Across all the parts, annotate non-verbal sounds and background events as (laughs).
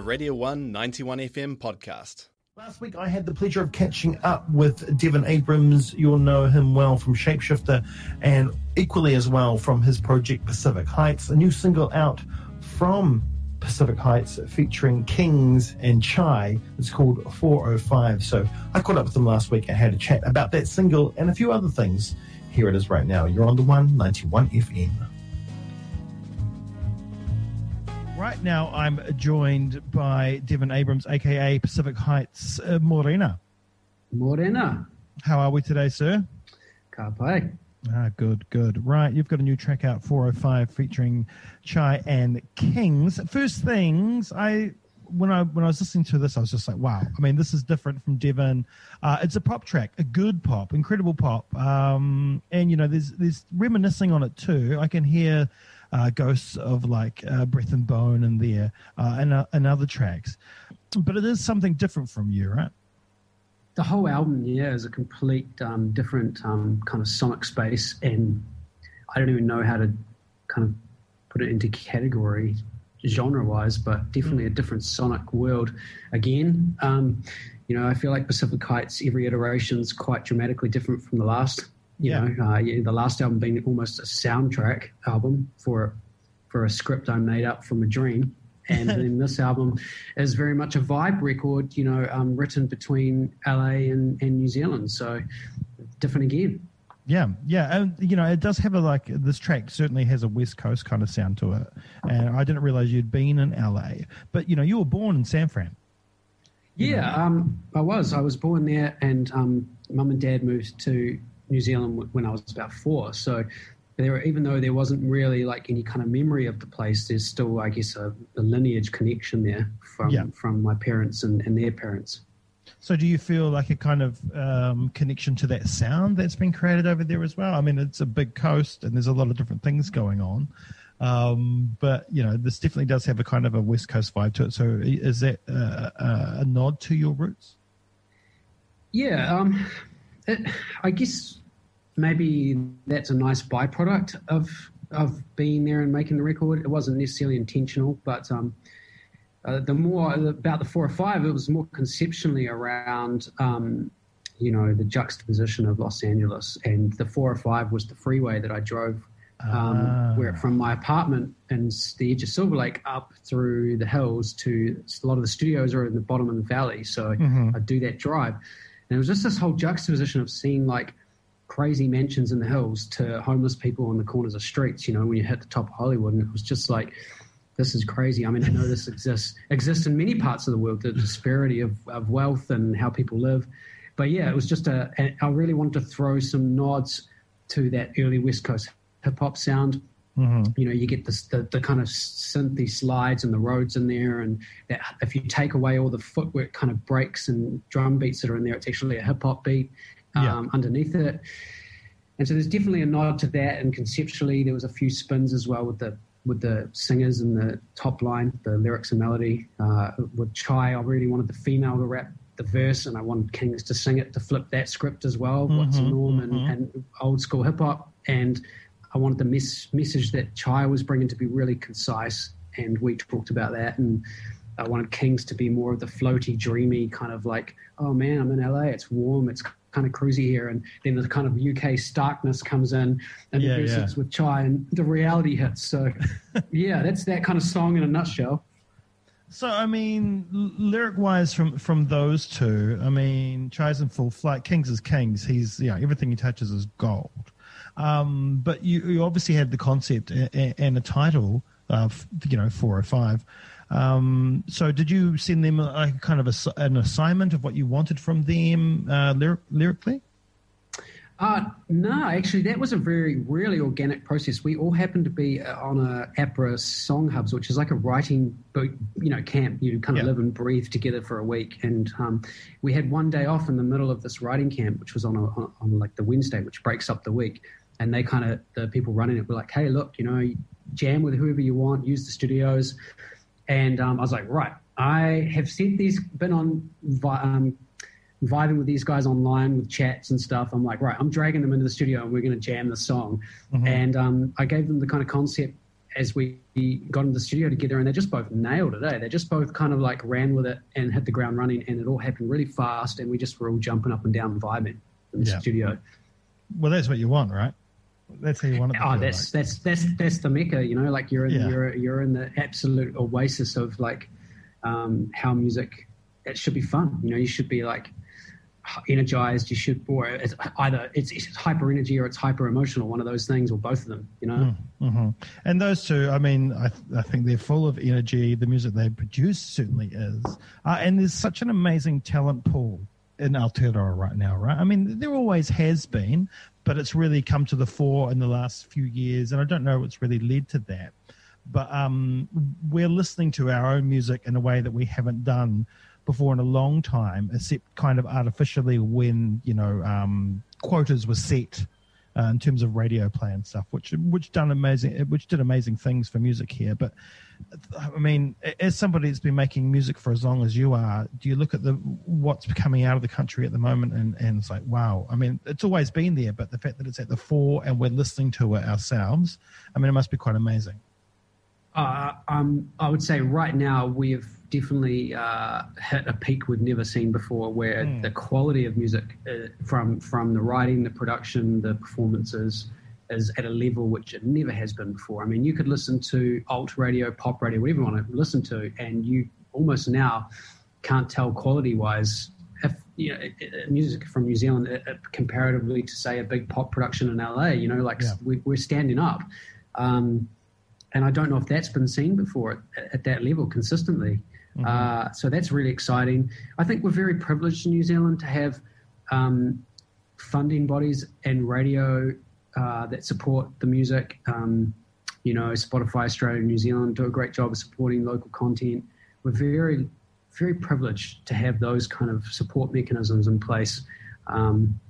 a Radio 1 91 FM podcast. Last week, I had the pleasure of catching up with Devin Abrams. You'll know him well from Shapeshifter and equally as well from his project Pacific Heights, a new single out from Pacific Heights featuring Kings and Chai. It's called 405. So I caught up with him last week and had a chat about that single and a few other things. Here it is right now. You're on the 191 FM. Right now, I'm joined by Devin Abrams, aka Pacific Heights uh, Morena. Morena. How are we today, sir? Carpe. Ah, good, good. Right, you've got a new track out, 405, featuring Chai and Kings. First things, I when I when I was listening to this, I was just like, wow. I mean, this is different from Devin. Uh, it's a pop track, a good pop, incredible pop. Um, and you know, there's there's reminiscing on it too. I can hear uh, ghosts of like uh, Breath and Bone in there uh, and, uh, and other tracks. But it is something different from you, right? The whole album, yeah, is a complete um, different um, kind of sonic space, and I don't even know how to kind of put it into category genre wise, but definitely a different sonic world. Again, um, you know, I feel like Pacific Heights, every iteration is quite dramatically different from the last. You yeah. know, uh, yeah, the last album being almost a soundtrack album for for a script I made up from a dream, and (laughs) then this album is very much a vibe record. You know, um, written between LA and, and New Zealand, so different again. Yeah, yeah, and you know it does have a like this track certainly has a West Coast kind of sound to it, and I didn't realize you'd been in LA, but you know you were born in San Fran. Yeah, um, I was. I was born there, and um, mum and dad moved to New Zealand when I was about four. So there, even though there wasn't really like any kind of memory of the place, there's still, I guess, a, a lineage connection there from yeah. from my parents and, and, their parents. So, do you feel like a kind of um, connection to that sound that's been created over there as well? I mean, it's a big coast and there's a lot of different things going on. Um, but you know, this definitely does have a kind of a West Coast vibe to it. So, is that uh, a nod to your roots? Yeah, um, it, I guess maybe that's a nice byproduct of of being there and making the record. It wasn't necessarily intentional, but um, uh, the more about the four or five, it was more conceptually around um, you know the juxtaposition of Los Angeles, and the four or five was the freeway that I drove. Um, ah. Where from my apartment in the edge of Silver Lake up through the hills to a lot of the studios are in the bottom of the valley, so mm-hmm. I do that drive, and it was just this whole juxtaposition of seeing like crazy mansions in the hills to homeless people on the corners of streets. You know, when you hit the top of Hollywood, and it was just like, this is crazy. I mean, I know this exists exists in many parts of the world, the disparity of, of wealth and how people live. But yeah, it was just a. I really wanted to throw some nods to that early West Coast hip hop sound. Mm-hmm. You know, you get this, the, the kind of synthy slides and the Rhodes in there, and that if you take away all the footwork kind of breaks and drum beats that are in there, it's actually a hip hop beat um, yeah. underneath it. And so there's definitely a nod to that. And conceptually, there was a few spins as well with the with the singers and the top line, the lyrics and melody. Uh, with Chai, I really wanted the female to rap the verse, and I wanted Kings to sing it to flip that script as well. Mm-hmm, what's the norm mm-hmm. and, and, old school hip hop, and I wanted the mes- message that Chai was bringing to be really concise, and we talked about that and. I wanted Kings to be more of the floaty, dreamy kind of like, oh man, I'm in LA, it's warm, it's kind of cruisy here, and then the kind of UK starkness comes in, and yeah, the verses yeah. with Chai, and the reality hits. So, (laughs) yeah, that's that kind of song in a nutshell. So, I mean, lyric wise, from from those two, I mean, Chai's in full flight. Kings is Kings. He's yeah, everything he touches is gold. Um, but you, you obviously had the concept and, a title, of you know, four or five. Um, so, did you send them a, kind of a, an assignment of what you wanted from them uh, lyric, lyrically? Uh, no, actually, that was a very, really organic process. We all happened to be uh, on a APRA Song Hubs, which is like a writing, boot, you know, camp. You kind of yeah. live and breathe together for a week, and um, we had one day off in the middle of this writing camp, which was on a, on, on like the Wednesday, which breaks up the week. And they kind of the people running it were like, "Hey, look, you know, jam with whoever you want, use the studios." And um, I was like, right, I have sent these, been on um, vibing with these guys online with chats and stuff. I'm like, right, I'm dragging them into the studio and we're going to jam the song. Mm-hmm. And um, I gave them the kind of concept as we got into the studio together, and they just both nailed it. Eh? They just both kind of like ran with it and hit the ground running, and it all happened really fast, and we just were all jumping up and down, vibing in the Yeah. studio. Well, that's what you want, right? That's how you want it. to Oh, that's like. that's that's that's the mecca, you know. Like you're in Yeah. you're you're in the absolute oasis of like um, how music. It should be fun, you know. You should be like energized. You should, or it's either it's, it's hyper energy or it's hyper emotional. One of those things, or both of them. You know. hmm And those two, I mean, I, th- I think they're full of energy. The music they produce certainly is. Uh, and there's such an amazing talent pool in Aotearoa right now, right? I mean, there always has been, but it's really come to the fore in the last few years. And I don't know what's really led to that. But um, we're listening to our own music in a way that we haven't done before in a long time, except kind of artificially when, you know, um, quotas were set uh, in terms of radio play and stuff, which which done amazing, which did amazing things for music here. But I mean, as somebody that's been making music for as long as you are, do you look at the what's coming out of the country at the moment and, and it's like, wow. I mean, it's always been there, but the fact that it's at the fore and we're listening to it ourselves, I mean, it must be quite amazing. Uh, um, I would say right now we've definitely uh, hit a peak we've never seen before, where Mm. the quality of music uh, from from the writing, the production, the performances is at a level which it never has been before. I mean, you could listen to alt radio, pop radio, whatever you want to listen to, and you almost now can't tell quality wise. If you know, music from New Zealand uh, uh, comparatively to say a big pop production in LA, you know, like Yeah. we, we're standing up. Um, and I don't know if that's been seen before at, at that level consistently. Uh, so that's really exciting. I think we're very privileged in New Zealand to have um, funding bodies and radio uh, that support the music. Um, you know, Spotify Australia and New Zealand do a great job of supporting local content. We're very, very privileged to have those kind of support mechanisms in place. Um,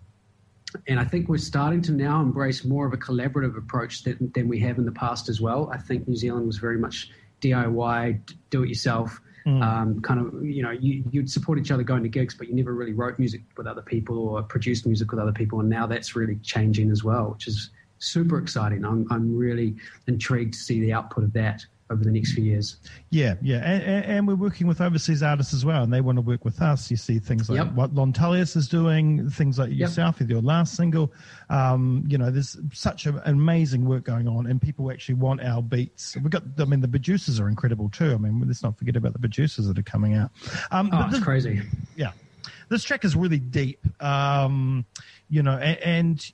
and I think we're starting to now embrace more of a collaborative approach than, than we have in the past as well. I think New Zealand was very much DIY, do it yourself. Um, kind of, you know, you, you'd support each other going to gigs, but you never really wrote music with other people or produced music with other people. And now that's really changing as well, which is super exciting. I'm, I'm really intrigued to see the output of that over the next few years. Yeah, yeah, and, and, we're working with overseas artists as well, and they want to work with us. You see things like Yep. what Lontalius is doing, things like yourself with your last single. Um, you know, there's such a, amazing work going on, and people actually want our beats. We've got, I mean, the producers are incredible too. I mean, let's not forget about the producers that are coming out. Um, Oh, it's this- crazy. yeah, this track is really deep. Um, you know, and, and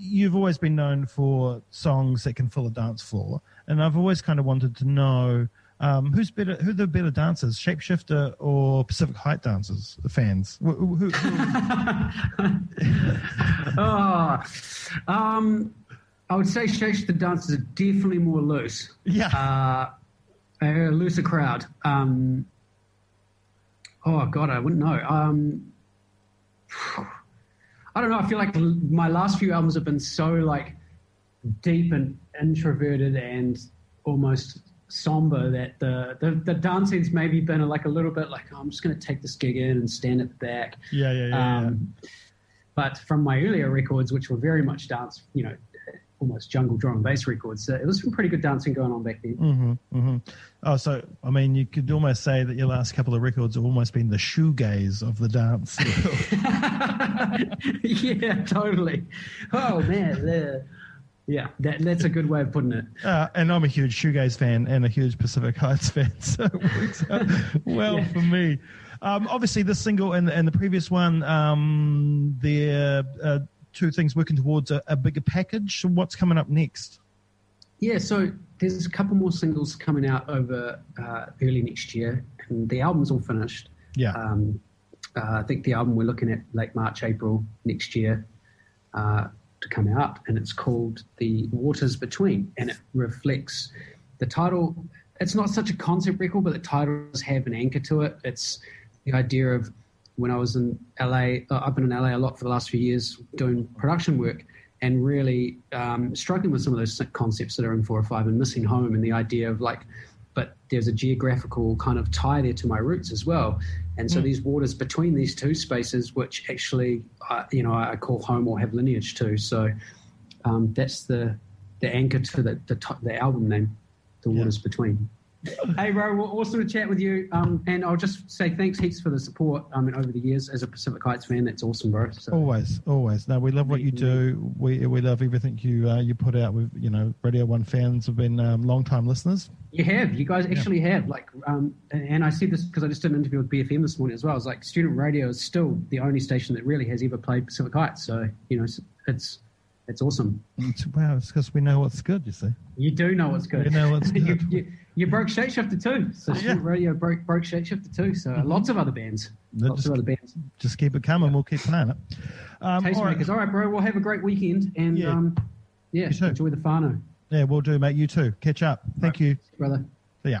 you've always been known for songs that can fill a dance floor, and I've always kind of wanted to know um, who's better, who the better dancers, Shapeshifter or Pacific Height dancers, the fans. Who, who, who, (laughs) oh, um, I would say Shakes the dancers are definitely more loose. yeah, uh, a looser crowd. Um, oh God, I wouldn't know. Um, (sighs) I don't know. I feel like my last few albums have been so like deep and introverted and almost somber that the the, the dancing's maybe been like a little bit like oh, I'm just going to take this gig in and stand at the back. yeah, yeah, yeah. yeah. Um, but from my earlier records, which were very much dance, you know, almost jungle drum and bass records, uh, it was some pretty good dancing going on back then. hmm mm-hmm. Oh, so I mean, you could almost say that your last couple of records have almost been the shoegaze of the dance. (laughs) yeah, totally. Oh man, the- yeah, that, that's a good way of putting it. Uh, and I'm a huge shoegaze fan and a huge Pacific Heights (laughs) fan, so it works out well Yeah. for me. Um, obviously, this single and, and the previous one, um, they're uh, two things working towards a, a bigger package. What's coming up next? Yeah, so there's a couple more singles coming out over uh, early next year, and the album's all finished. Yeah, Um, uh, I think the album we're looking at late March, April next year uh, to come out, and it's called The Waters Between, and it reflects the title. It's not such a concept record, but the titles have an anchor to it. It's the idea of when I was in LA, uh, I've been in LA a lot for the last few years doing production work and really um, struggling with some of those concepts that are in four or five and missing home and the idea of like, but there's a geographical kind of tie there to my roots as well. And so these waters between these two spaces, which actually, uh, you know, I call home or have lineage to. So um, that's the the anchor to the the, the album name. the Yeah. waters between. Hey, bro, well, awesome to chat with you. Um, and I'll just say thanks heaps for the support um, and over the years as a Pacific Heights fan. That's awesome, bro. So, Always, always. No, we love what you do. We we love everything you uh, you put out. With you know, Radio One fans have been um, long time listeners. You have. You guys actually have. Like, um, and, and I said this because I just did an interview with BFM this morning as well. It's like, student radio is still the only station that really has ever played Pacific Heights. So, you know, it's it's, it's awesome. It's, wow, it's because we know what's good. You see. You do know what's good. You know what's you, (laughs) good. you, you broke Shapeshifter too. So Yeah. radio broke broke Shapeshifter too. So lots of other bands. No, Lots just, of other bands. just keep it coming. We'll keep playing it. Um, all right. Tastemakers. All right, bro. We'll have a great weekend and Yeah. um, yeah, You enjoy the Fano, Yeah, we'll do, mate. You too. Catch up. Thank you. brother. See ya.